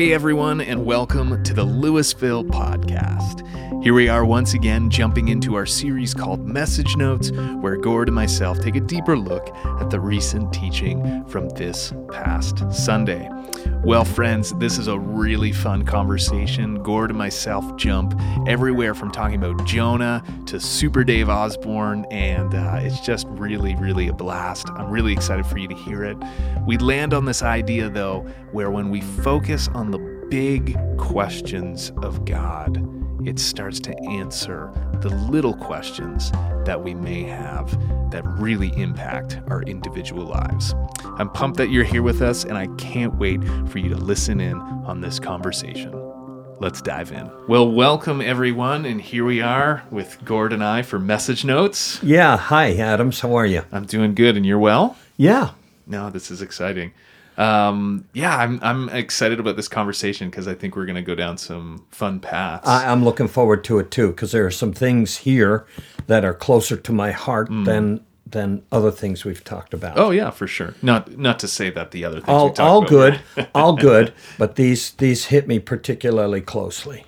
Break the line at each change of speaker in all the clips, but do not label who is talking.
Hey everyone, and welcome to the Louisville Podcast. Here we are once again jumping into our series called Message Notes, where Gord and myself take a deeper look at the recent teaching from this past Sunday. Well, friends, this is a really fun conversation. Gord and myself jump everywhere from talking about Jonah to Super Dave Osborne, and uh, it's just really, really a blast. I'm really excited for you to hear it. We land on this idea, though, where when we focus on the big questions of God, it starts to answer the little questions that we may have that really impact our individual lives. I'm pumped that you're here with us, and I can't wait for you to listen in on this conversation. Let's dive in. Well, welcome everyone, and here we are with Gord and I for message notes.
Yeah. Hi, Adams. How are you?
I'm doing good, and you're well?
Yeah.
No, this is exciting. Um, yeah, I'm I'm excited about this conversation because I think we're going to go down some fun paths.
I, I'm looking forward to it too because there are some things here that are closer to my heart than than other things we've talked about.
oh yeah, for sure. Not not to say that the other things
all all good, all good. But these these hit me particularly closely.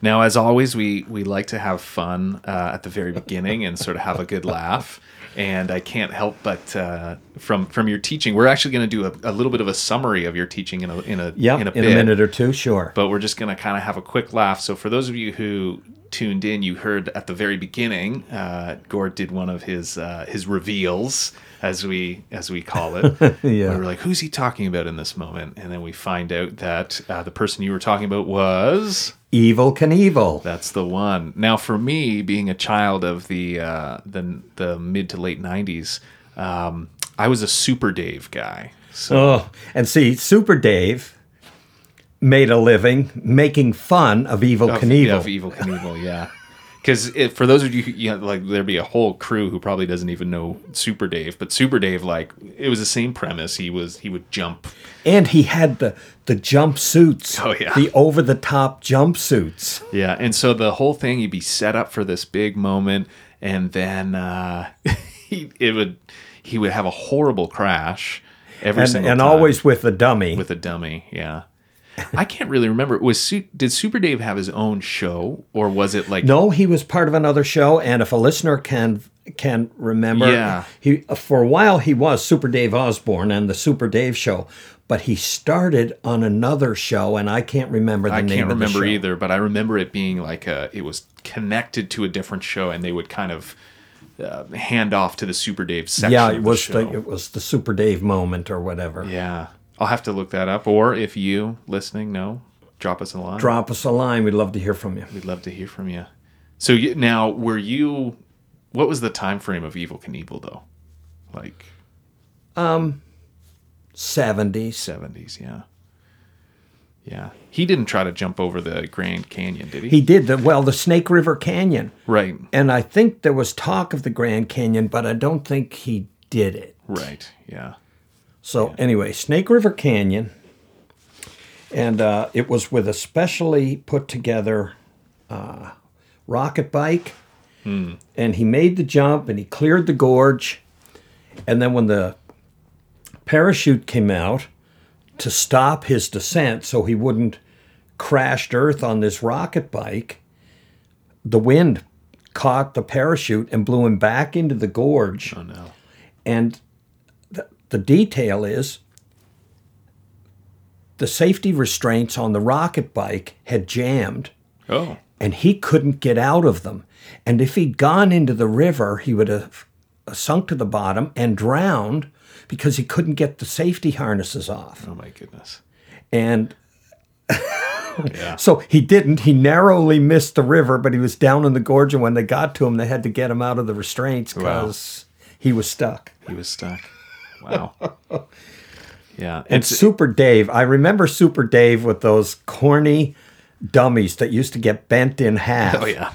Now, as always, we we like to have fun uh, at the very beginning and sort of have a good laugh. And I can't help but uh, from from your teaching, we're actually going to do a, a little bit of a summary of your teaching in a in a
Yeah,
in a
in a minute or two, sure.
but we're just going to kind of have a quick laugh. So for those of you who tuned in, you heard at the very beginning, uh, Gord did one of his uh, his reveals, as we as we call it.
Yeah.
We're like, who's he talking about in this moment? And then we find out that uh, the person you were talking about was
Evel Knievel.
that's the one. Now, for me, being a child of the uh, the the mid to late '90s, um, I was a Super Dave guy. So
Oh, and see, Super Dave made a living making fun of Evel
of,
Knievel.
yeah, of Evel Knievel, yeah. Because for those of you, who, you know, like there'd be a whole crew who probably doesn't even know Super Dave, but Super Dave, like it was the same premise. He was he would jump.
And he had the the jumpsuits.
Oh, yeah.
The over the top jumpsuits.
Yeah, and so the whole thing, he'd be set up for this big moment, and then uh, he it would he would have a horrible crash every
And,
single
and
time.
always with the dummy.
with a dummy. Yeah. I can't really remember. Was did Super Dave have his own show, or was it like
no, he was part of another show, and if a listener can can remember,
Yeah.
he for a while he was Super Dave Osborne and the Super Dave Show, but he started on another show, and I can't remember the
I
name
I
can't the
remember either, but I remember it being like a, it was connected to a different show, and they would kind of uh, hand off to the Super Dave section.
Yeah, it
the
was
show.
the, it was the Super Dave moment or whatever.
yeah, I'll have to look that up. Or if you listening know, drop us a line.
Drop us a line. We'd love to hear from you.
We'd love to hear from you. So you, now, were you? What was the time frame of Evel Knievel though? Like um,
Seventies.
seventies, yeah. Yeah, he didn't try to jump over the Grand Canyon, did he?
He did the well, the Snake River Canyon,
right,
and I think there was talk of the Grand Canyon, but I don't think he did it.
right, yeah.
So anyway, Snake River Canyon, and uh, it was with a specially put together uh, rocket bike, and he made the jump and he cleared the gorge, and then when the parachute came out to stop his descent, so he wouldn't crash earth on this rocket bike, the wind caught the parachute and blew him back into the gorge.
Oh no.
And the, detail is the safety restraints on the rocket bike had jammed
Oh,
and he couldn't get out of them. And if he'd gone into the river, he would have uh, sunk to the bottom and drowned because he couldn't get the safety harnesses off.
oh my goodness.
And
Yeah.
so he didn't. He narrowly missed the river, but he was down in the gorge. And when they got to him, they had to get him out of the restraints because he was stuck.
He was stuck. Wow. Yeah.
And
It's
Super Dave, I remember Super Dave with those corny dummies that used to get bent in half.
oh yeah.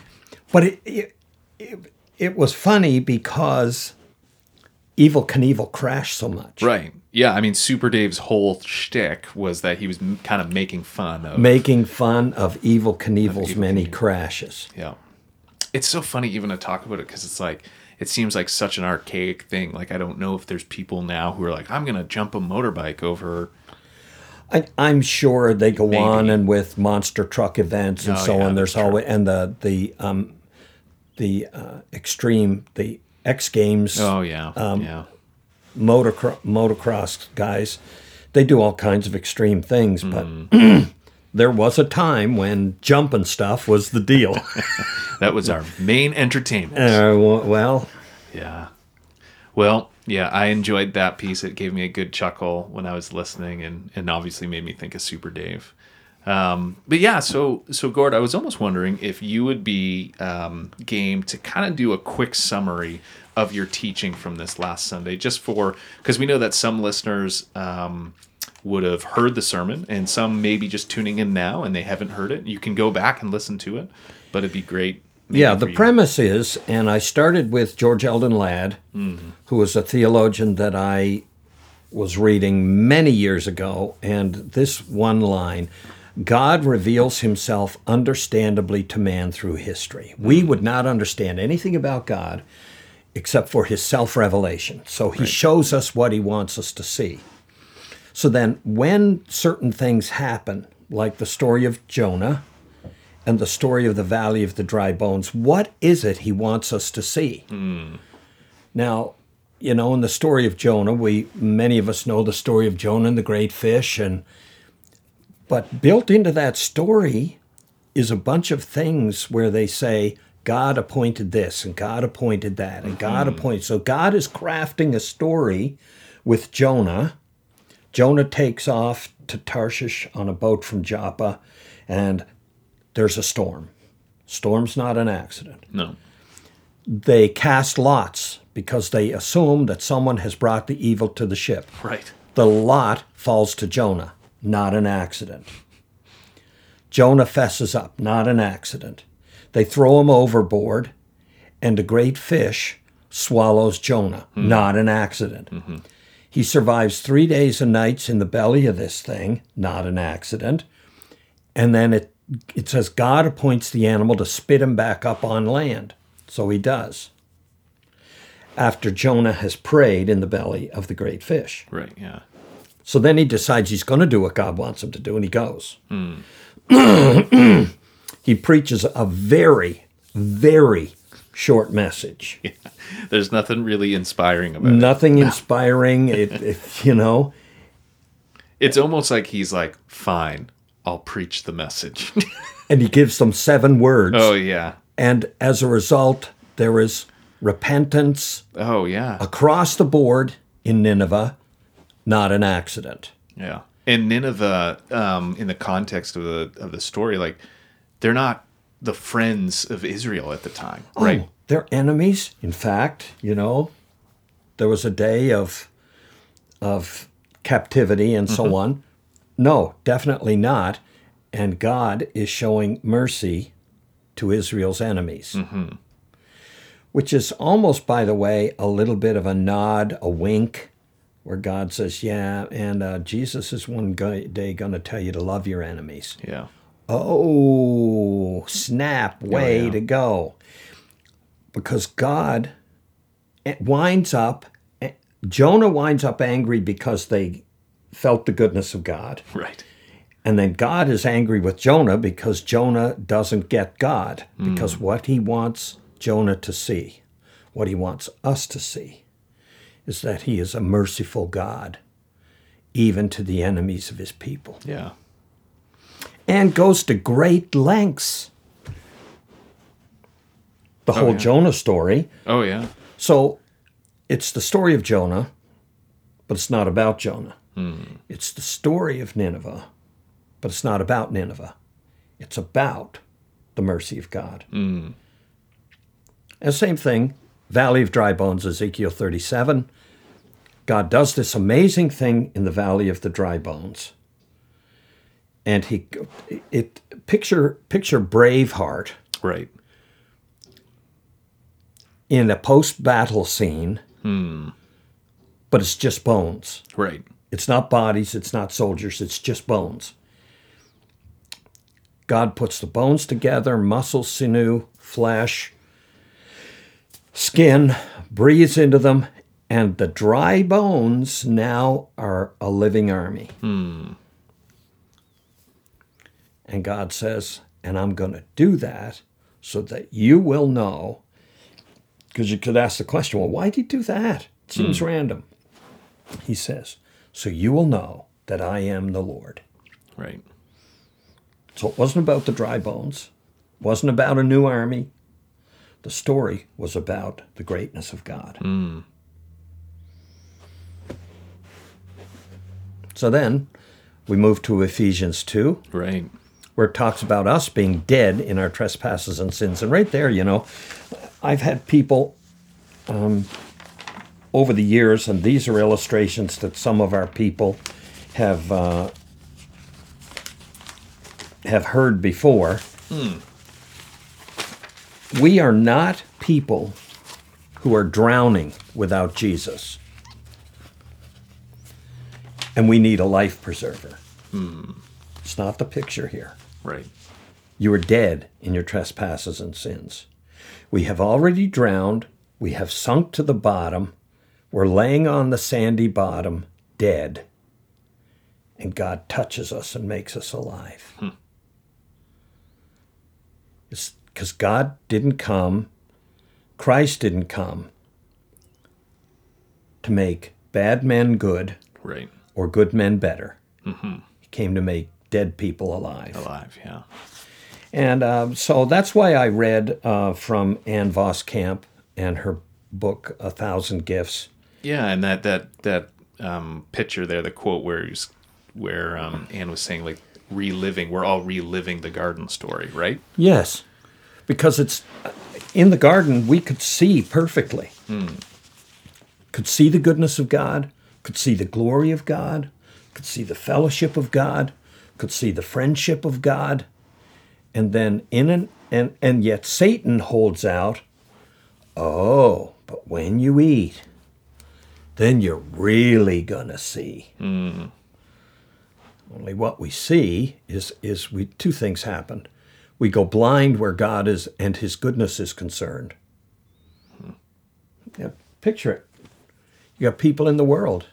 But it, it, it, it was funny because Evel Knievel crashed so much.
Right. Yeah. I mean, Super Dave's whole shtick was that he was m- kind of making fun of.
Making fun of Evel Knievel's
Evel
many
Knievel.
crashes.
yeah. It's so funny even to talk about it because it's like it seems like such an archaic thing. Like I don't know if there's people now who are like, I'm gonna jump a motorbike over.
I, I'm sure they go
Maybe.
on and with monster truck events and
Oh,
so
yeah,
on. There's
true.
always and the the um, the uh, extreme the X Games
Oh yeah,
Um,
yeah,
motocross motocross guys. They do all kinds of extreme things, but
Mm.
there was a time when jumping stuff was the deal.
that was our main entertainment.
uh, well,
Yeah. Well, yeah, I enjoyed that piece. It gave me a good chuckle when I was listening, and and obviously made me think of Super Dave. Um, but yeah, so so Gord, I was almost wondering if you would be um, game to kind of do a quick summary of your teaching from this last Sunday, just for because we know that some listeners um, would have heard the sermon, and some may be just tuning in now and they haven't heard it. You can go back and listen to it, but it'd be great.
yeah, the
you-
premise is, and I started with George Eldon Ladd, who was a theologian that I was reading many years ago, and this one line God reveals himself understandably to man through history. We hmm. would not understand anything about God except for his self revelation. So he shows us what he wants us to see. So then, when certain things happen, like the story of Jonah and the story of the Valley of the Dry Bones, what is it he wants us to see? Now, you know, in the story of Jonah, we many of us know the story of Jonah and the great fish, and but built into that story is a bunch of things where they say God appointed this and God appointed that and God mm-hmm. appointed. So God is crafting a story with Jonah. Jonah takes off to Tarshish on a boat from Joppa, and there's a storm. Storm's not an accident
no,
they cast lots because they assume that someone has brought the evil to the ship.
right,
The lot falls to Jonah, not an accident. Jonah fesses up, not an accident. They throw him overboard, and a great fish swallows Jonah, hmm. not an accident. Mm-hmm. He survives three days and nights in the belly of this thing, not an accident. And then it, it says God appoints the animal to spit him back up on land. So he does. After Jonah has prayed in the belly of the great fish.
right, yeah.
So then he decides he's going to do what God wants him to do, and he goes. Hmm. he preaches a very, very short message.
There's nothing really inspiring about it.
Nothing inspiring. It, it, you know,
It's almost like he's like, fine, I'll preach the message.
and he gives them seven words.
oh, yeah.
And as a result, there is repentance
Oh, yeah.
across the board in Nineveh, not an accident.
Yeah. And Nineveh, um, in the context of the of the story, like they're not the friends of Israel at the time, right?
Oh, they're enemies. In fact, you know, there was a day of of captivity and so on. No, definitely not. And God is showing mercy to Israel's enemies. Which is almost, by the way, a little bit of a nod, a wink, where God says, Yeah, and uh, Jesus is one day going to tell you to love your enemies.
Yeah.
Oh, snap, oh, way
yeah.
to go. Because God it winds up, eh, Jonah winds up angry because they felt the goodness of God.
Right.
And then God is angry with Jonah because Jonah doesn't get God. Hmm. Because what he wants Jonah to see, what he wants us to see, is that he is a merciful God, even to the enemies of his people
Yeah.
And goes to great lengths. The oh, whole
yeah.
Jonah story.
Oh yeah.
So it's the story of Jonah, but it's not about Jonah. Hmm. It's the story of Nineveh, but it's not about Nineveh. It's about the mercy of God. Hmm. And same thing, Valley of Dry Bones, Ezekiel 37. God does this amazing thing in the Valley of the Dry Bones. And he it picture picture Braveheart
Right.
in a post-battle scene, hmm. but it's just bones.
Right.
It's not bodies, it's not soldiers, it's just bones. God puts the bones together, muscle, sinew, flesh, skin, breathes into them, and the dry bones now are a living army. And God says, and I'm going to do that so that you will know. Because you could ask the question, well, why'd he do that? It seems hmm. random. He says, so you will know that I am the Lord.
Right.
So it wasn't about the dry bones, wasn't about a new army. The story was about the greatness of God. Hmm. So then we move to Ephesians 2,
Right.
Where it talks about us being dead in our trespasses and sins. And right there, you know, I've had people um, over the years, and these are illustrations that some of our people have uh, have heard before. We are not people who are drowning without Jesus. And we need a life preserver. It's not the picture here.
Right.
You are dead in your trespasses and sins. We have already drowned. We have sunk to the bottom. We're laying on the sandy bottom, dead. And God touches us and makes us alive. Hmm. It's because God didn't come, Christ didn't come to make bad men good
Right.
or good men better. Mm-hmm. He came to make dead people alive.
Alive. Yeah.
And um, so that's why I read uh, from Ann Voskamp and her book, A Thousand Gifts.
Yeah, and that that that um, picture there, the quote where he's, where um, Ann was saying like reliving, we're all reliving the garden story, right?
Yes, because it's in the garden, we could see perfectly. Could see the goodness of God, could see the glory of God, could see the fellowship of God, could see the friendship of God. And then in an and and yet Satan holds out, oh, but when you eat, then you're really gonna see. Hmm. Only what we see is is we two things happen. We go blind where God is and His goodness is concerned. Hmm. Yeah, picture it. You got people in the world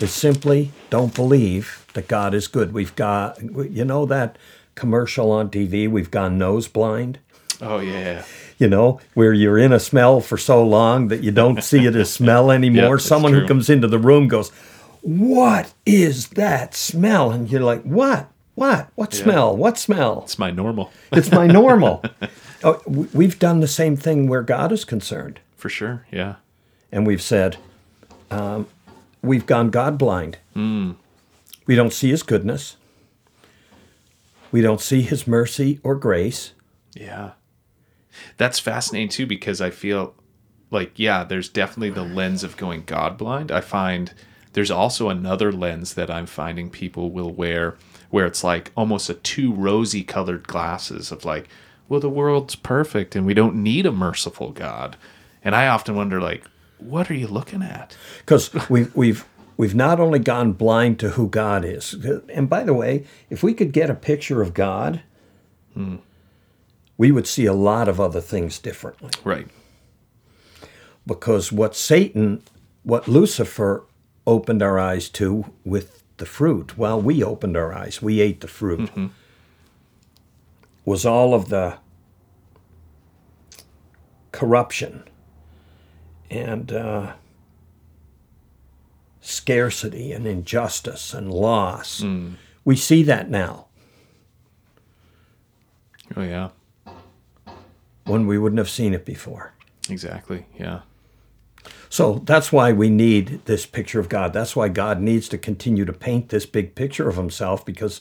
that simply don't believe that God is good. We've got, you know, that commercial on TV. We've gone nose blind.
Oh yeah.
You know, where you're in a smell for so long that you don't see it as smell anymore.
that's
Someone who comes into the room goes, "What is that smell?" And you're like, "What? What? What smell? What smell?"
It's my normal.
It's my normal. oh, we've done the same thing where God is concerned,
For sure. Yeah.
and we've said, um, we've gone God blind. We don't see His goodness. We don't see His mercy or grace.
Yeah. That's fascinating too because I feel like yeah, there's definitely the lens of going God blind. I find there's also another lens that I'm finding people will wear where it's like almost a too rosy colored glasses of like, well, the world's perfect and we don't need a merciful God. And I often wonder like, what are you looking at?
because we've we've we've not only gone blind to who God is, and by the way, if we could get a picture of God, we would see a lot of other things differently.
Right.
Because what Satan, what Lucifer opened our eyes to with the fruit, while we opened our eyes, we ate the fruit, was all of the corruption and uh, scarcity and injustice and loss. Mm. We see that now
Oh yeah.
when we wouldn't have seen it before.
Exactly. Yeah.
So that's why we need this picture of God. That's why God needs to continue to paint this big picture of himself because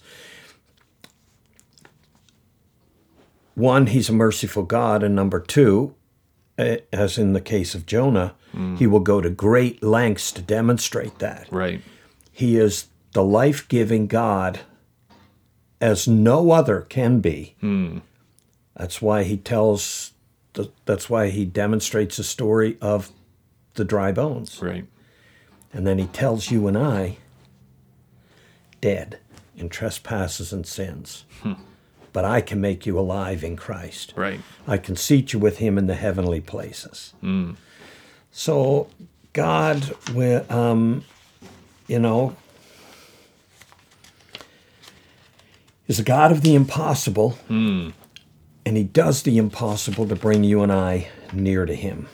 one, he's a merciful God, and number two, Uh, as in the case of Jonah, he will go to great lengths to demonstrate that.
Right.
He is the life giving God as no other can be. Hmm. That's why he tells, the, that's why he demonstrates the story of the dry bones.
Right.
And then he tells you and I, dead in trespasses and sins. Hmm. But I can make you alive in Christ.
Right.
I can seat you with him in the heavenly places. So God, um, you know, is a God of the impossible, and He does the impossible to bring you and I near to Him.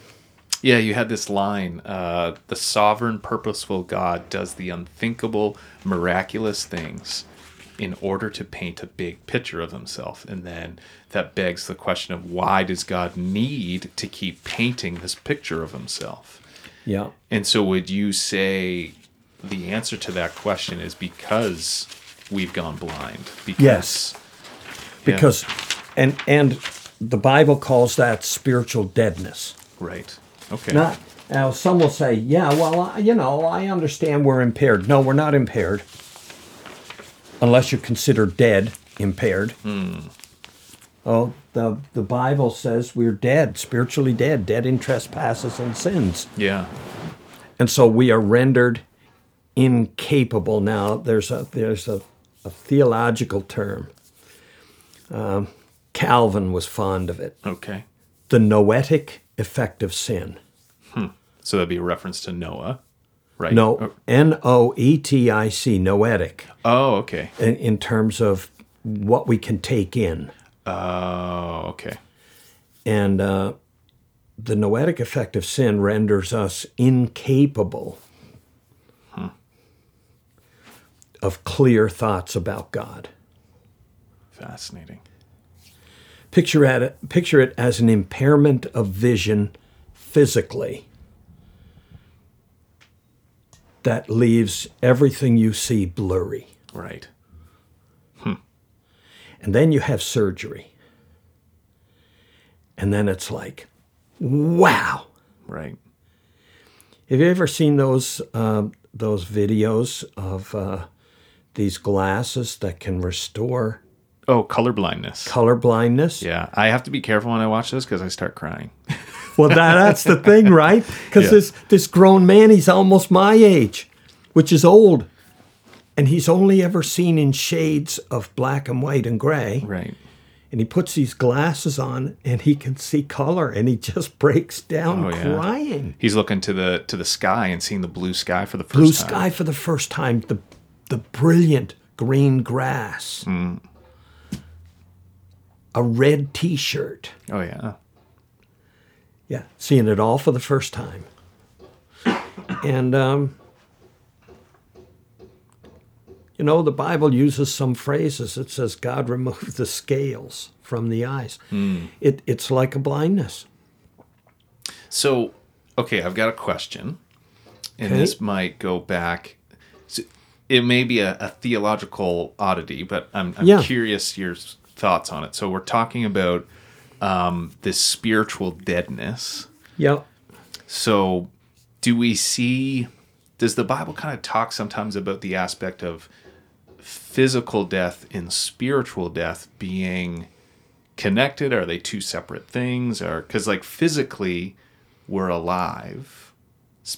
Yeah, you had this line uh, the sovereign, purposeful God does the unthinkable, miraculous things in order to paint a big picture of himself. And then that begs the question of why does God need to keep painting this picture of himself?
Yeah.
And so, would you say the answer to that question is because we've gone blind? Because,
Yes.
Yeah.
Because, and and the Bible calls that spiritual deadness.
Right. Okay.
Not now. Some will say, "Yeah, well, you know, I understand we're impaired." No, we're not impaired, unless you consider dead impaired. Oh, the the Bible says we're dead, spiritually dead, dead in trespasses and sins,
Yeah.
and so we are rendered incapable. Now, there's a there's a, a theological term. Um, Calvin was fond of it.
Okay.
The noetic effect of sin.
So that'd be a reference to Noah, right?
No, N O E T I C, noetic,
Oh, okay.
in, in terms of what we can take in.
Oh, okay.
And uh, the noetic effect of sin renders us incapable of clear thoughts about God.
Fascinating.
Picture it, picture it as an impairment of vision physically that leaves everything you see blurry.
Right.
And then you have surgery. And then it's like, wow.
Right.
Have you ever seen those um, those videos of uh, these glasses that can restore
Oh, color blindness.
color blindness?
yeah, I have to be careful when I watch this because I start crying.
Well, that, that's the thing, right? Because
Yeah.
this this grown man, he's almost my age, which is old, and he's only ever seen in shades of black and white and gray.
Right.
And he puts these glasses on, and he can see color, and he just breaks down
Oh, yeah.
crying.
He's looking to the to the sky and seeing the blue sky for the first
Blue
time.
sky for the first time. The the brilliant green grass. Mm. A red T-shirt.
Oh yeah.
Yeah, seeing it all for the first time. And, um, you know, the Bible uses some phrases. It says, God removed the scales from the eyes. It, it's like a blindness.
So, okay, I've got a question, and
Okay.
this might go back. so It may be a, a theological oddity, but I'm, I'm
Yeah.
curious your thoughts on it. So, we're talking about um, this spiritual deadness.
Yep.
So, do we see? Does the Bible kind of talk sometimes about the aspect of physical death and spiritual death being connected? Are they two separate things? Or because, like, physically, we're alive,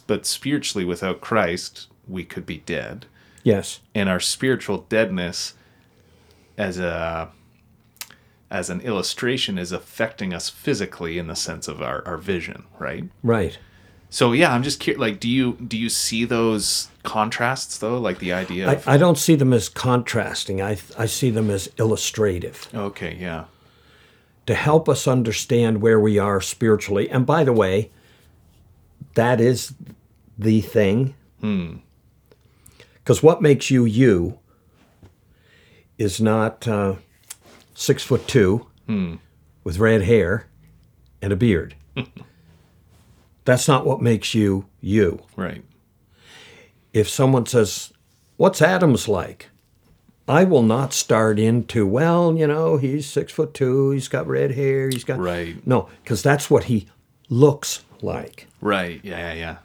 but spiritually, without Christ, we could be dead.
Yes.
And our spiritual deadness, as a as an illustration, is affecting us physically in the sense of our, our vision, right?
Right.
So yeah, I'm just curious. Like, do you do you see those contrasts though? Like the idea
I,
of
I don't see them as contrasting. I, I see them as illustrative.
okay, yeah,
to help us understand where we are spiritually. And by the way, that is the thing. Because what makes you you is not uh, six foot two hmm. with red hair and a beard. That's not what makes you you.
right,
If someone says, What's Adam's like? I will not start into, well, you know, he's six foot two, he's got red hair, he's got.
Right.
No, because that's what he looks like.
right, yeah, yeah, yeah.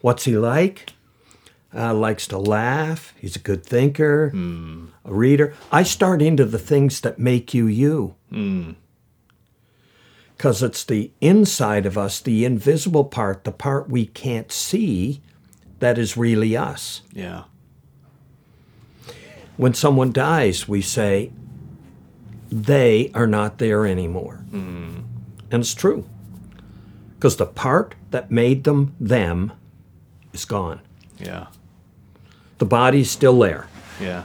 What's he like? Uh, likes to laugh. He's a good thinker, a reader. I start into the things that make you you. Because it's the inside of us, the invisible part, the part we can't see, that is really us.
Yeah,
When someone dies, we say, they are not there anymore. And it's true. Because the part that made them them is gone.
yeah,
The body's still there.
yeah.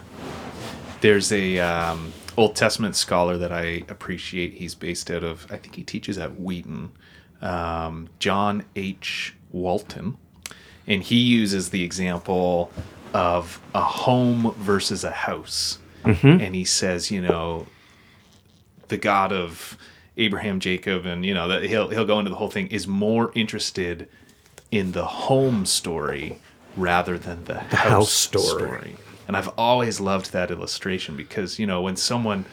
There's a um, Old Testament scholar that I appreciate. He's based out of, I think he teaches at Wheaton, um, John H. Walton, and he uses the example of a home versus a house, and he says, you know, the God of Abraham, Jacob, and you know that he'll he'll go into the whole thing is more interested in the home story rather than the, house,
house
story.
story.
And I've always loved that illustration because you know when someone,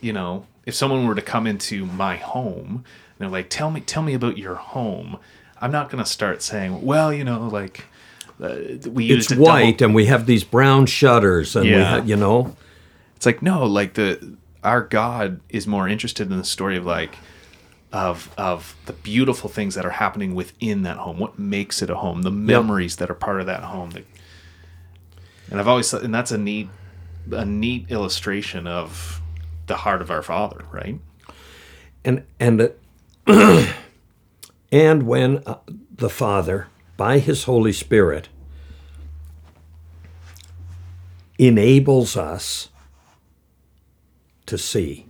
you know, if someone were to come into my home and they're like, "Tell me, tell me about your home," I'm not gonna start saying, "Well, you know, like." Uh, we
It's white,
double
and we have these brown shutters, and we,
Yeah.
ha- you know,
It's like no, like the our God is more interested in the story of like of of the beautiful things that are happening within that home. What makes it a home? The memories that are part of that home. The, and I've always thought, and that's a neat a neat illustration of the heart of our Father, right?
and and uh, and when uh, the Father, by His Holy Spirit, enables us to see.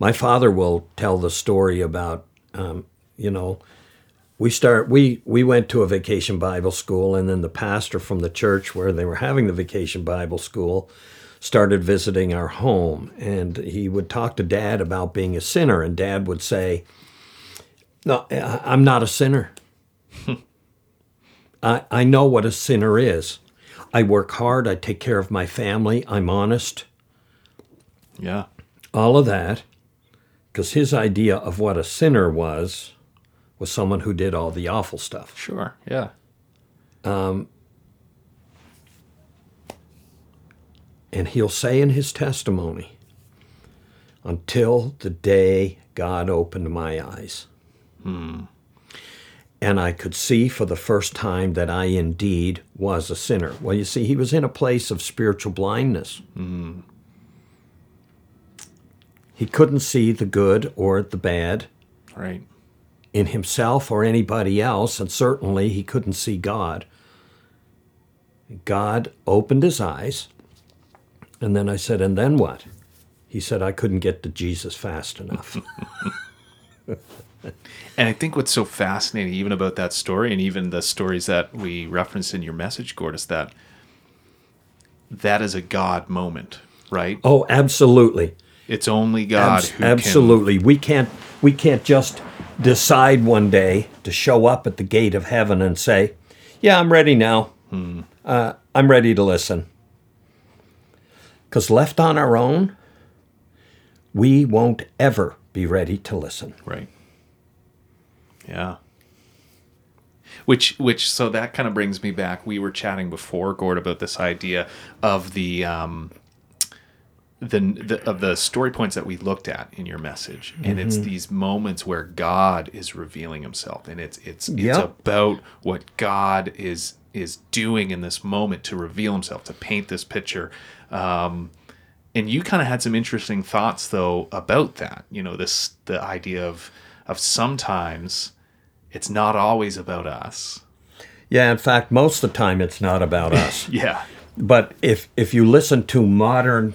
My father will tell the story about, um, you know, we start we we went to a vacation Bible school, and then the pastor from the church where they were having the vacation Bible school started visiting our home, and he would talk to Dad about being a sinner, and Dad would say, "No, I'm not a sinner. I I know what a sinner is. I work hard. I take care of my family. I'm honest."
Yeah.
all of that because his idea of what a sinner was was someone who did all the awful stuff
Sure. Yeah.
Um, and he'll say in his testimony until the day god opened my eyes hmm. and i could see for the first time that i indeed was a sinner well you see he was in a place of spiritual blindness hmm. He couldn't see the good or the bad
Right.
in himself or anybody else, and certainly he couldn't see God. God opened his eyes, and then I said, And then what? He said, I couldn't get to Jesus fast enough.
And I think what's so fascinating, even about that story, and even the stories that we referenced in your message, Gord, is that that is a God moment, right?
oh, absolutely.
It's only God
Abs-
who can
absolutely. We can't we can't just decide one day to show up at the gate of heaven and say, "Yeah, I'm ready now. Uh, I'm ready to listen." Because left on our own, we won't ever be ready to listen.
Right. Yeah. Which which so that kind of brings me back. We were chatting before Gord about this idea of the um the, the of the story points that we looked at in your message. And it's these moments where God is revealing himself and it's it's it's
Yep.
about what God is is doing in this moment to reveal himself, to paint this picture. Um and you kind of had some interesting thoughts though about that you know this the idea of of sometimes it's not always about us
Yeah, in fact, most of the time it's not about us.
yeah
But if if you listen to modern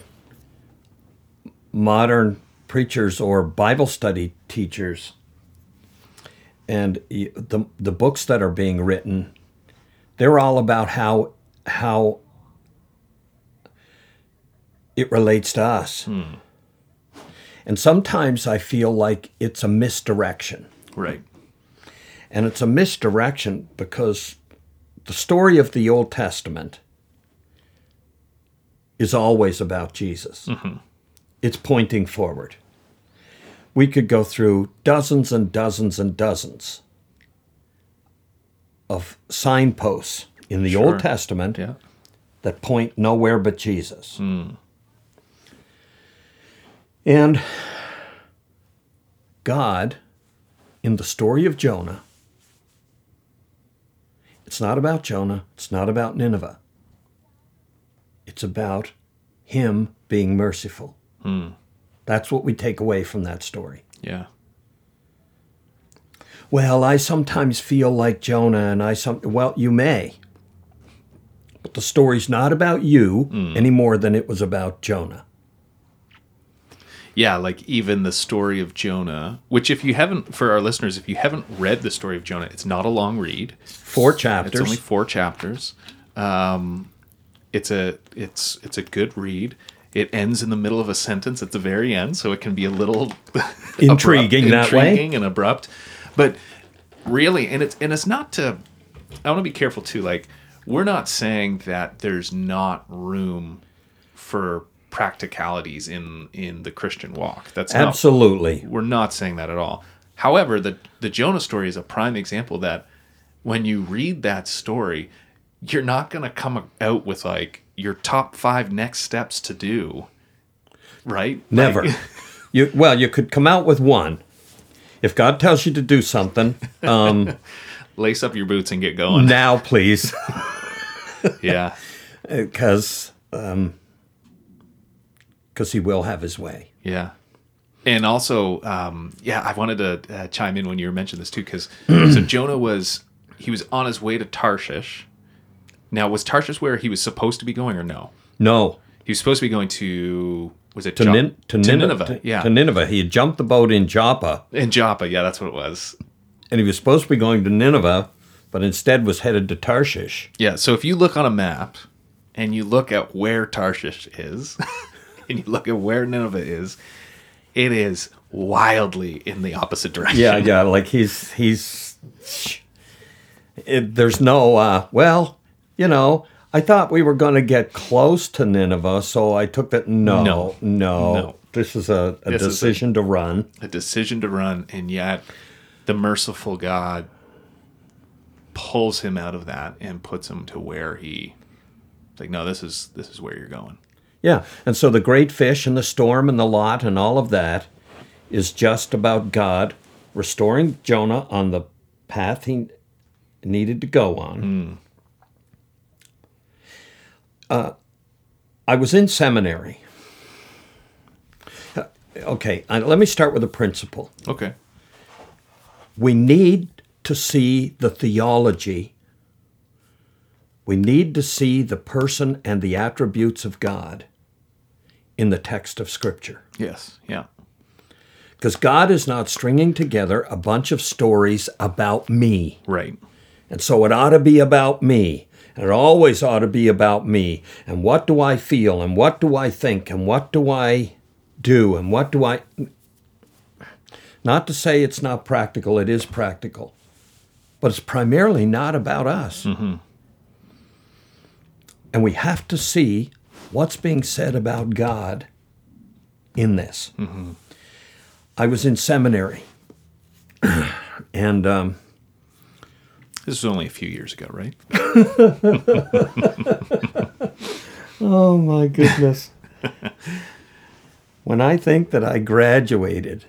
modern preachers or Bible study teachers, and the the books that are being written, they're all about how how it relates to us. Hmm. And sometimes I feel like it's a misdirection.
right
And it's a misdirection because the story of the Old Testament is always about Jesus. Mm-hmm. It's pointing forward. We could go through dozens and dozens and dozens of signposts in the
Sure.
Old Testament
yeah
that point nowhere but Jesus. Hmm. And God, in the story of Jonah, it's not about Jonah, it's not about Nineveh. It's about him being merciful. That's what we take away from that story.
yeah
Well, I sometimes feel like Jonah, and I some well, you may. but the story's not about you any more than it was about Jonah.
Yeah, like even the story of Jonah, which if you haven't, for our listeners, if you haven't read the story of Jonah, it's not a long read.
Four chapters.
It's only four chapters. Um, it's a it's it's a good read. It ends in the middle of a sentence at the very end, so it can be a little
Intriguing that way.
and abrupt. But really, and it's and it's not to. I want to be careful too. Like we're not saying that there's not room for practicalities in in the Christian walk. That's not
Absolutely.
we're not saying that at all. However, the the Jonah story is a prime example that when you read that story, you're not going to come out with like your top 5 next steps to do. Right?
Never.
Like,
you well, you could come out with one. If God tells you to do something, um,
lace up your boots and get going.
now please,
yeah.
because because He will have His way.
Yeah. And also, um, yeah, I wanted to uh, chime in when you were mentioning this too, because so Jonah was he was on his way to Tarshish. Now, was Tarshish where he was supposed to be going, or no?
No,
He was supposed to be going to was it
to,
Jo-
Nin- to, Nineveh.
To, yeah,
to Nineveh. He had jumped the boat in Joppa,
in Joppa. Yeah, that's what it was.
and he was supposed to be going to Nineveh, but instead was headed to Tarshish.
Yeah. So if you look on a map and you look at where Tarshish is, and you look at where Nineveh is, it is wildly in the opposite direction.
Yeah, yeah. Like he's he's. It, there's no. Uh, well, you know, I thought we were going to get close to Nineveh, so I took that. No,
No.
no.
No.
This is a, a
This is a-
decision to run.
a decision to run, and yet the merciful God pulls him out of that and puts him to where he. Like, no, this is this is where you're going.
Yeah, and so the great fish and the storm and the lot and all of that is just about God restoring Jonah on the path he needed to go on. Mm. Uh, I was in seminary. Uh, Okay, uh, let me start with a principle.
Okay.
We need to see the theology. We need to see the person and the attributes of God in the text of Scripture.
Yes. Yeah.
Because God is not stringing together a bunch of stories about me.
Right.
And so it ought to be about me. And it always ought to be about me. And what do I feel? And what do I think? And what do I do? And what do I. Not to say it's not practical, it is practical. But it's primarily not about us. And we have to see what's being said about God in this. I was in seminary. and. Um,
This was only a few years ago, right?
Oh my goodness. when I think that I graduated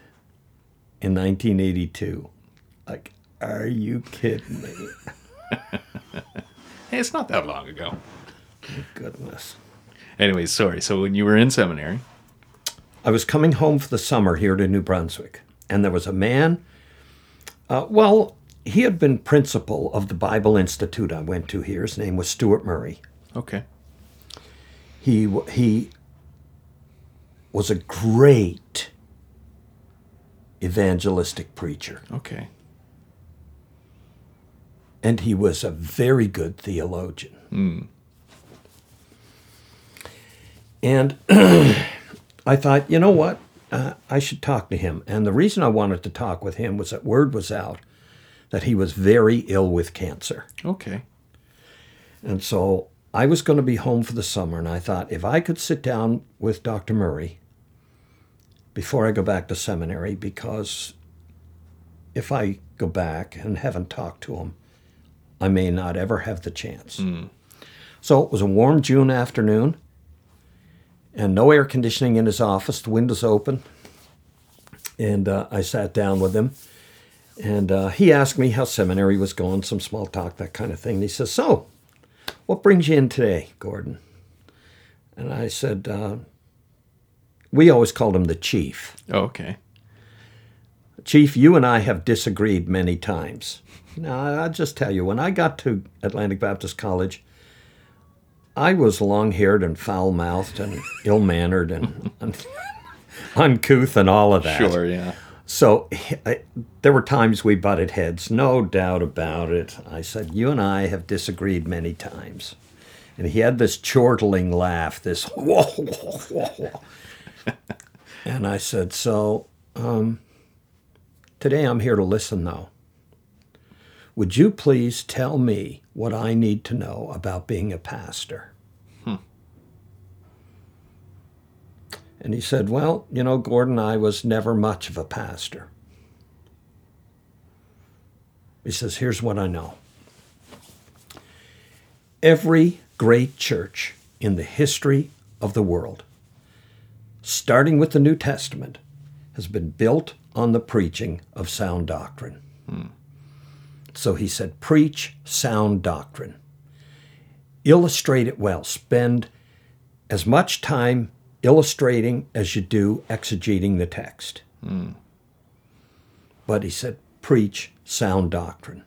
in 1982, like, are you kidding me?
Hey, it's not that long ago.
Goodness.
Anyways, sorry. So when you were in seminary,
I was coming home for the summer here to New Brunswick, and there was a man. Uh, well, he had been principal of the Bible Institute I went to here. His name was Stuart Murray.
okay,
He he was a great evangelistic preacher.
okay,
and he was a very good theologian. And I thought, you know what? Uh, I should talk to him. And the reason I wanted to talk with him was that word was out that he was very ill with cancer.
okay,
And so I was going to be home for the summer, and I thought if I could sit down with Dr. Murray before I go back to seminary, because if I go back and haven't talked to him, I may not ever have the chance. So it was a warm June afternoon, and no air conditioning in his office, the windows open. And uh, I sat down with him, and uh, he asked me how seminary was going, some small talk, that kind of thing. And he says, So, what brings you in today, Gordon? And I said, uh, We always called him the chief.
oh, okay,
Chief, you and I have disagreed many times. Now, I'll just tell you, when I got to Atlantic Baptist College, I was long haired and foul mouthed and ill mannered and uncouth and all of that.
Sure, yeah.
So I, there were times we butted heads, no doubt about it. I said, You and I have disagreed many times. And he had this chortling laugh, this whoa, whoa, whoa, whoa. and I said, So um, today I'm here to listen, though. Would you please tell me what I need to know about being a pastor? And he said, Well, you know, Gordon, I was never much of a pastor. He says, Here's what I know. Every great church in the history of the world, starting with the New Testament, has been built on the preaching of sound doctrine. Hmm. So he said, Preach sound doctrine. Illustrate it well. Spend as much time illustrating as you do exegeting the text. Mm. But he said, preach sound doctrine.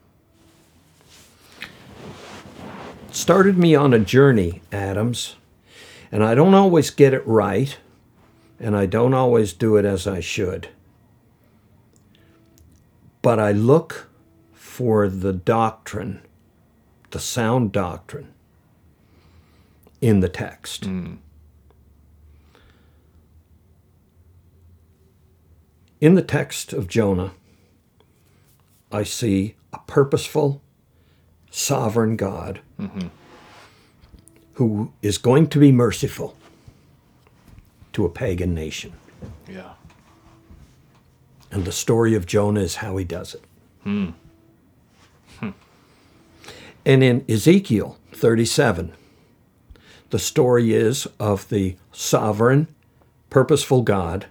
Started me on a journey, Adams, and I don't always get it right, and I don't always do it as I should. But I look for the doctrine, the sound doctrine, in the text. Mm. In the text of Jonah, I see a purposeful, sovereign God mm-hmm. who is going to be merciful to a pagan nation.
Yeah.
And the story of Jonah is how he does it. Hmm. Hmm. And in Ezekiel 37, the story is of the sovereign, purposeful God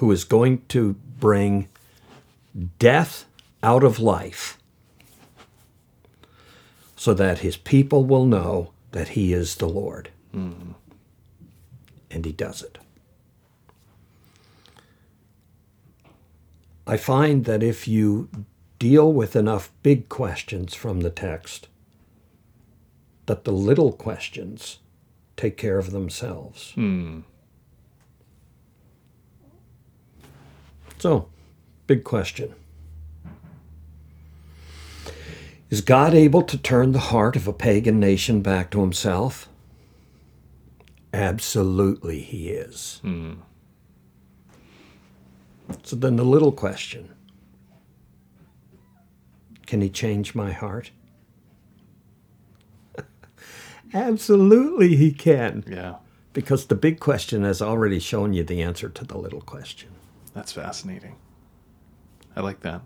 who is going to bring death out of life so that his people will know that he is the Lord. Mm-hmm. And he does it. I find that if you deal with enough big questions from the text, that the little questions take care of themselves. Mm. So, big question. Is God able to turn the heart of a pagan nation back to himself? Absolutely, he is. Hmm. So then the little question can he change my heart? Absolutely, he can.
Yeah.
Because the big question has already shown you the answer to the little question.
That's fascinating. I like that.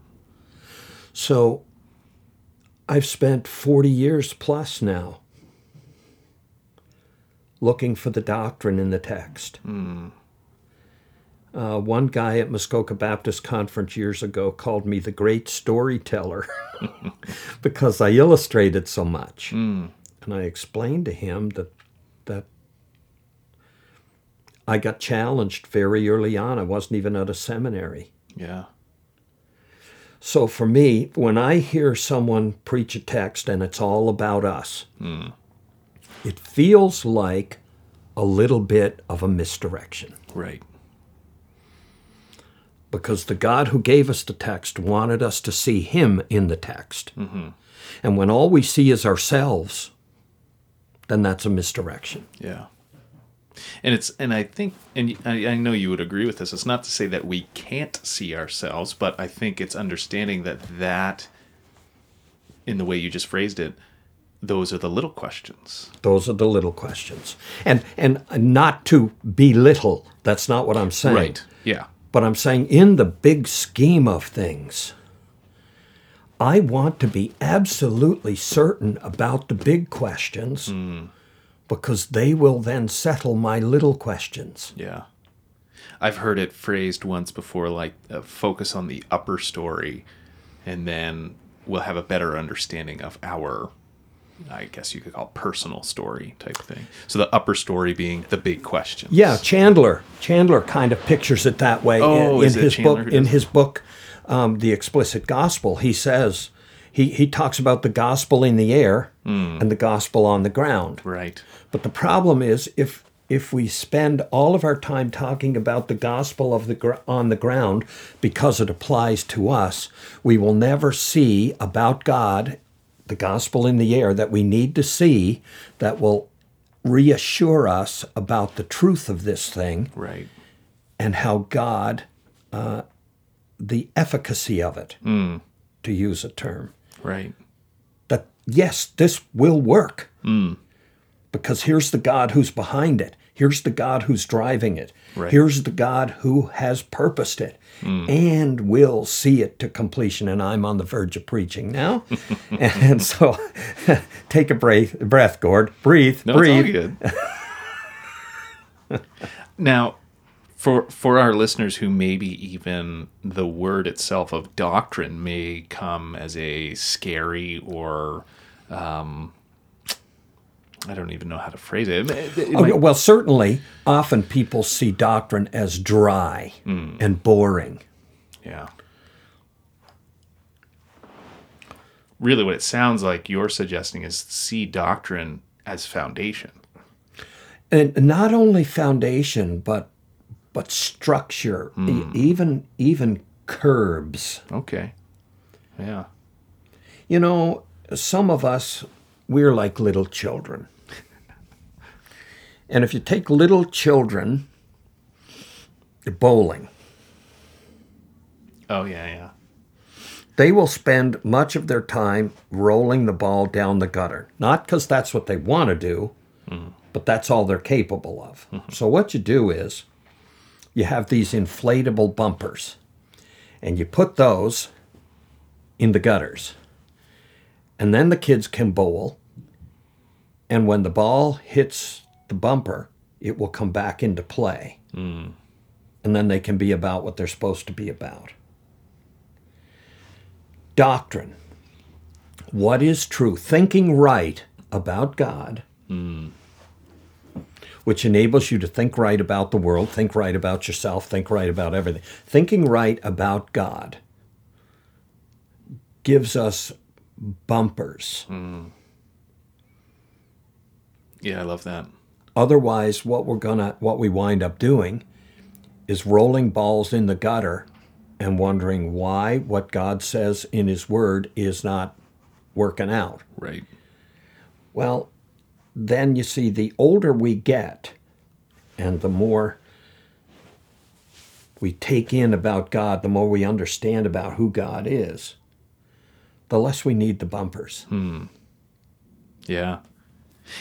So I've spent 40 years plus now looking for the doctrine in the text. Mm. Uh, one guy at Muskoka Baptist Conference years ago called me the great storyteller because I illustrated so much. Mm. And I explained to him that that I got challenged very early on. I wasn't even at a seminary.
Yeah.
So for me, when I hear someone preach a text and it's all about us, mm. it feels like a little bit of a misdirection.
Right.
Because the God who gave us the text wanted us to see Him in the text. Mm-hmm. And when all we see is ourselves, then that's a misdirection.
Yeah and it's and I think and I, I know you would agree with this. It's not to say that we can't see ourselves, but I think it's understanding that that, in the way you just phrased it, those are the little questions.
Those are the little questions, and and not to belittle. That's not what I'm saying.
Right. Yeah.
But I'm saying in the big scheme of things. I want to be absolutely certain about the big questions. Mm because they will then settle my little questions.
Yeah. I've heard it phrased once before like uh, focus on the upper story and then we'll have a better understanding of our I guess you could call personal story type thing. So the upper story being the big question.
Yeah, Chandler. Chandler kind of pictures it that way
oh,
in, in his
Chandler
book. In his book, um, The Explicit Gospel, he says, he, he talks about the gospel in the air and the gospel on the ground.
Right.
But the problem is if if we spend all of our time talking about the gospel of the gr- on the ground because it applies to us, we will never see about God the gospel in the air that we need to see that will reassure us about the truth of this thing
Right.
and how God, uh, the efficacy of it, to use a term
Right.
that yes, this will work. Hmm. Because here's the God who's behind it. Here's the God who's driving it.
Right.
Here's the God who has purposed it hmm. and will see it to completion. And I'm on the verge of preaching now. and so take a breath, breath, Gord. Breathe,
No,
breathe.
it's all good. now, for for our listeners who maybe even the word itself of doctrine may come as a scary or um, I don't even know how to phrase it. It- it
Oh,
might-
well, certainly, often people see doctrine as dry and boring.
yeah. Really, what it sounds like you're suggesting is see doctrine as foundation.
and not only foundation but but structure e- hmm. even even curbs.
Okay. Yeah.
you know some of us we're like little children. And if you take little children bowling.
Oh yeah, yeah.
they will spend much of their time rolling the ball down the gutter. Not because that's what they want to do hmm. but that's all they're capable of. Mm-hmm. So what you do is you have these inflatable bumpers and you put those in the gutters. And then the kids can bowl and when the ball hits the bumper it will come back into play. Hmm. And then they can be about what they're supposed to be about. Doctrine. What is true? Thinking right about God, hmm. Which enables you to think right about the world, think right about yourself, think right about everything. Thinking right about God gives us bumpers. Mm.
Yeah, I love that.
Otherwise, what we're gonna, what we wind up doing, is rolling balls in the gutter and wondering why what God says in His Word is not working out.
Right.
Well, then you see, the older we get and the more we take in about God, the more we understand about who God is, the less we need the bumpers. Hmm.
Yeah.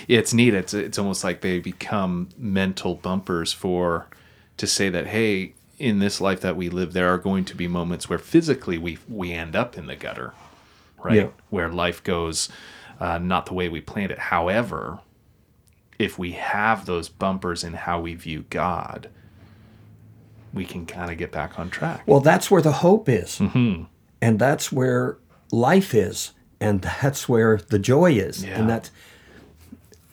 Yeah, it's neat. It's it's almost like they become mental bumpers for to say that hey, in this life that we live, there are going to be moments where physically we we end up in the gutter, right?
Yeah.
Where life goes uh, not the way we planned it. However, if we have those bumpers in how we view God, we can kind of get back on track.
Well, that's where the hope is. And that's where life is. And that's where the joy is.
Yeah.
And that's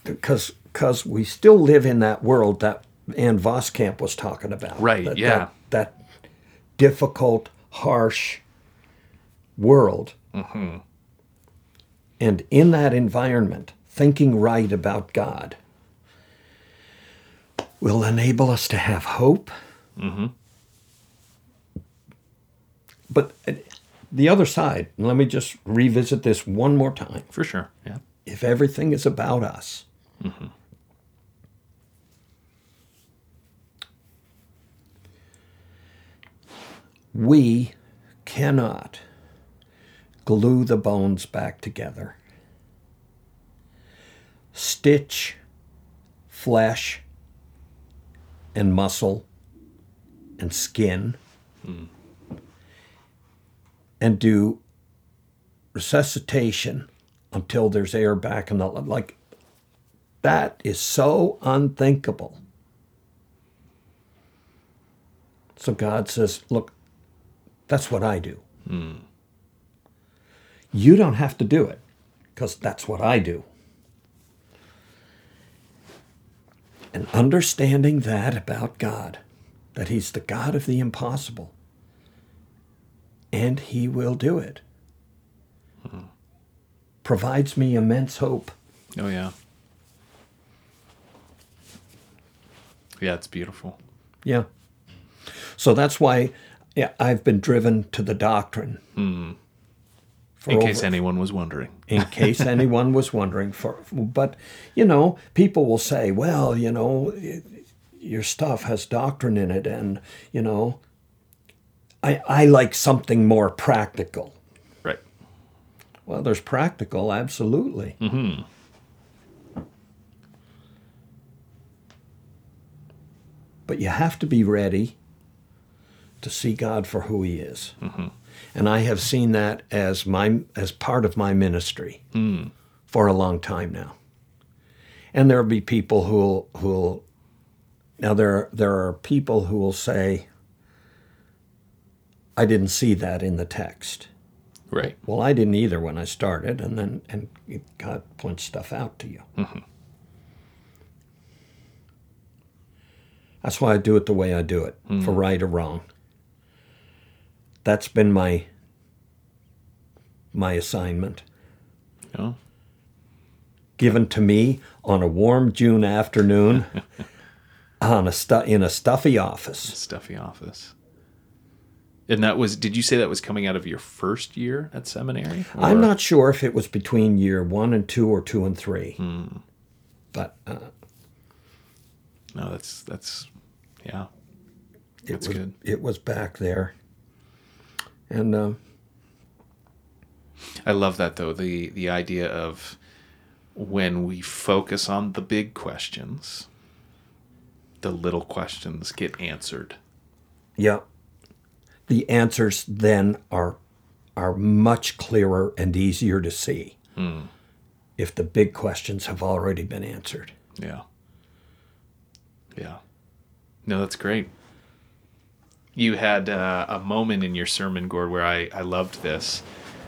because because we still live in that world that Ann Voskamp was talking about.
Right,
That-
yeah.
That, that difficult, harsh world. And in that environment, thinking right about God will enable us to have hope. But uh, the other side, let me just revisit this one more time.
For sure. Yeah.
If everything is about us, we cannot glue the bones back together, stitch flesh and muscle and skin. And do resuscitation until there's air back in the like that is so unthinkable. So god says look that's what i do hmm. You don't have to do it because that's what i do and understanding that about god that he's the god of the impossible and he will do it provides me immense hope.
Oh yeah. Yeah, it's beautiful.
Yeah. So that's why yeah, I've been driven to the doctrine. For
In case
over-
anyone was wondering.
in case anyone was wondering for but you know people will say well you know your stuff has doctrine in it and you know i i like something more practical
Right.
well there's practical absolutely Hmm. but you have to be ready to see god for who he is and i have seen that as my as part of my ministry hmm. for a long time now. And there'll be people who'll who'll now there there are people who will say I didn't see that in the text.
Right.
Well, I didn't either when I started, and then and God points stuff out to you. Mm-hmm. That's why I do it the way I do it, for mm-hmm. right or wrong. That's been my my assignment
No.
given to me on a warm June afternoon on a stu- in a stuffy office.
Stuffy office. And that was did you say that was coming out of your first year at seminary?
I'm not sure if it was between year one and two or two and three, but uh,
No, that's that's yeah.
it
That's
was
good.
it was back there, and uh,
I love that though, the the idea of when we focus on the big questions, the little questions get answered.
yeah, the answers then are are much clearer and easier to see if the big questions have already been answered.
Yeah. Yeah. No, that's great. You had uh, a moment in your sermon, Gord, where I, I loved this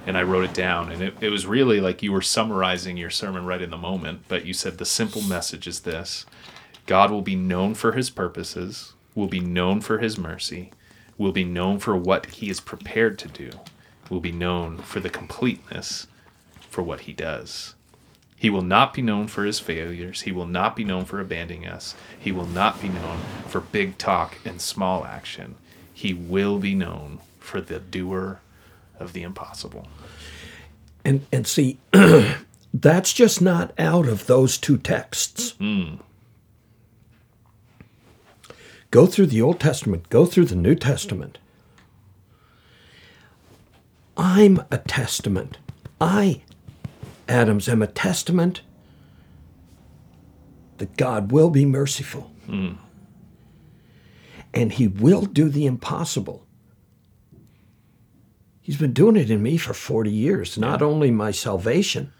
and I wrote it down. And it, it was really like you were summarizing your sermon right in the moment. But you said the simple message is this God will be known for his purposes, will be known for his mercy, will be known for what he is prepared to do, will be known for the completeness for what he does. He will not be known for his failures. He will not be known for abandoning us. He will not be known for big talk and small action. He will be known for the doer of the impossible.
And and see, that's just not out of those two texts. Hmm. Go through the Old Testament, go through the New Testament. I'm a testament. I, Adams, am a testament that God will be merciful. Hmm. And he will do the impossible. He's been doing it in me for 40 years. Not only my salvation,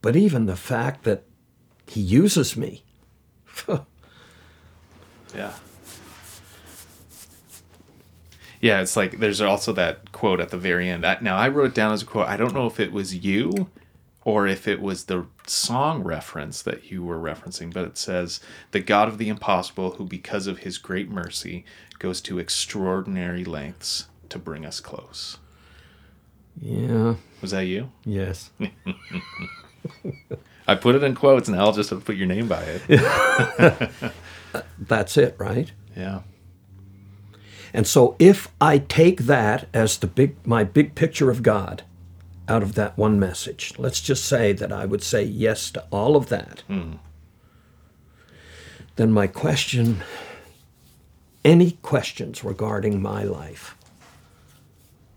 but even the fact that he uses me.
Yeah. Yeah, it's like there's also that quote at the very end. I, now, I wrote it down as a quote. I don't know if it was you or if it was the song reference that you were referencing, but it says, The God of the impossible, who because of his great mercy goes to extraordinary lengths to bring us close.
Yeah,
Was that you?
yes.
I put it in quotes, and I'll just put your name by it.
That's it, right?
Yeah.
And so if I take that as the big my big picture of God out of that one message, let's just say that I would say yes to all of that. Hmm. Then my question any questions regarding my life,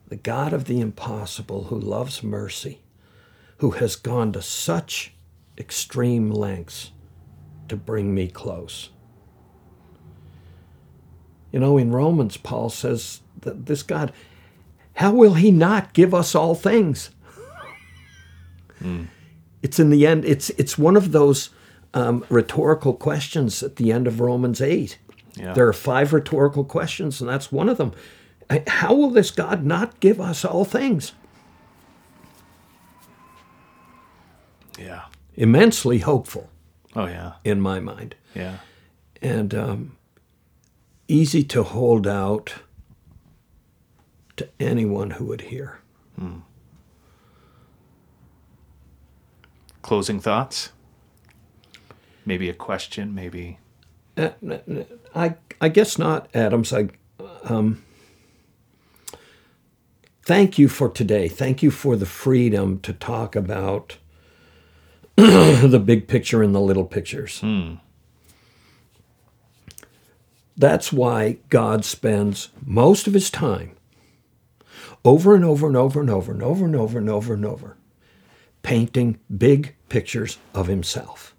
the God of the impossible who loves mercy, who has gone to such extreme lengths to bring me close. You know, in Romans, Paul says that this God, how will he not give us all things? It's in the end, it's, it's one of those um, rhetorical questions at the end of Romans 8.
Yeah.
There are five rhetorical questions, and that's one of them. How will this God not give us all things?
Yeah.
Immensely hopeful
Oh, yeah.
in my mind.
Yeah.
and um, easy to hold out to anyone who would hear.
Closing thoughts? Maybe a question, maybe.
I I guess not, Adams. I um, thank you for today. Thank you for the freedom to talk about the big picture and the little pictures. That's why God spends most of his time over and over and over and over and over and over and over and over painting big pictures of himself.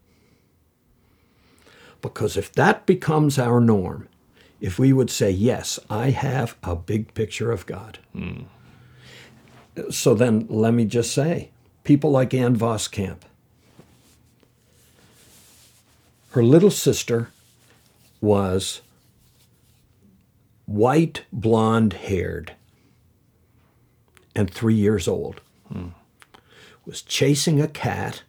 Because if that becomes our norm, if we would say, Yes, I have a big picture of God. So then let me just say, people like Ann Voskamp, her little sister was white, blonde haired, and three years old, was chasing a cat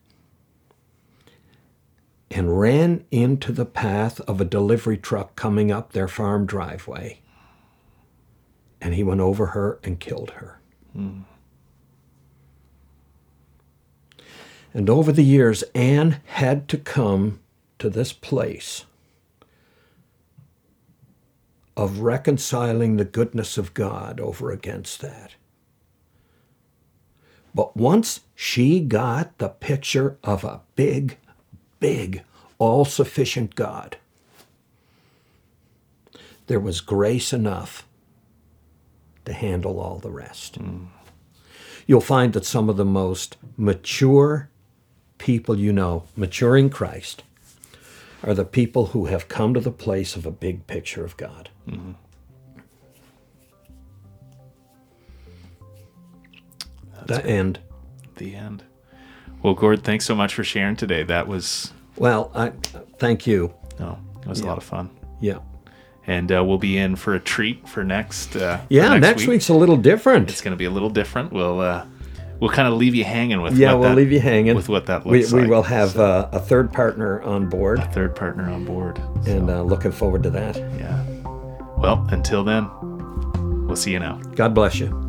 and ran into the path of a delivery truck coming up their farm driveway. And he went over her and killed her. And over the years, Ann had to come to this place of reconciling the goodness of God over against that. But once she got the picture of a big, big, all sufficient God, there was grace enough to handle all the rest. Hmm. You'll find that some of the most mature people you know, mature in Christ, are the people who have come to the place of a big picture of God. Hmm. The end.
The end. Well, Gord, thanks so much for sharing today. That was
Well, I thank you.
no, it was a lot of fun.
Yeah.
And uh, we'll be in for a treat for next. Uh, for
Yeah, next,
week.
week's a little different.
It's going to be a little different. We'll uh, we'll kind of leave you hanging with.
yeah, we'll
that-
leave you hanging.
with what that looks
we
like.
We will have uh, a third partner on board, A
third partner on board.
and uh, looking forward to that.
Yeah. Well, until then, we'll see you now.
God bless you.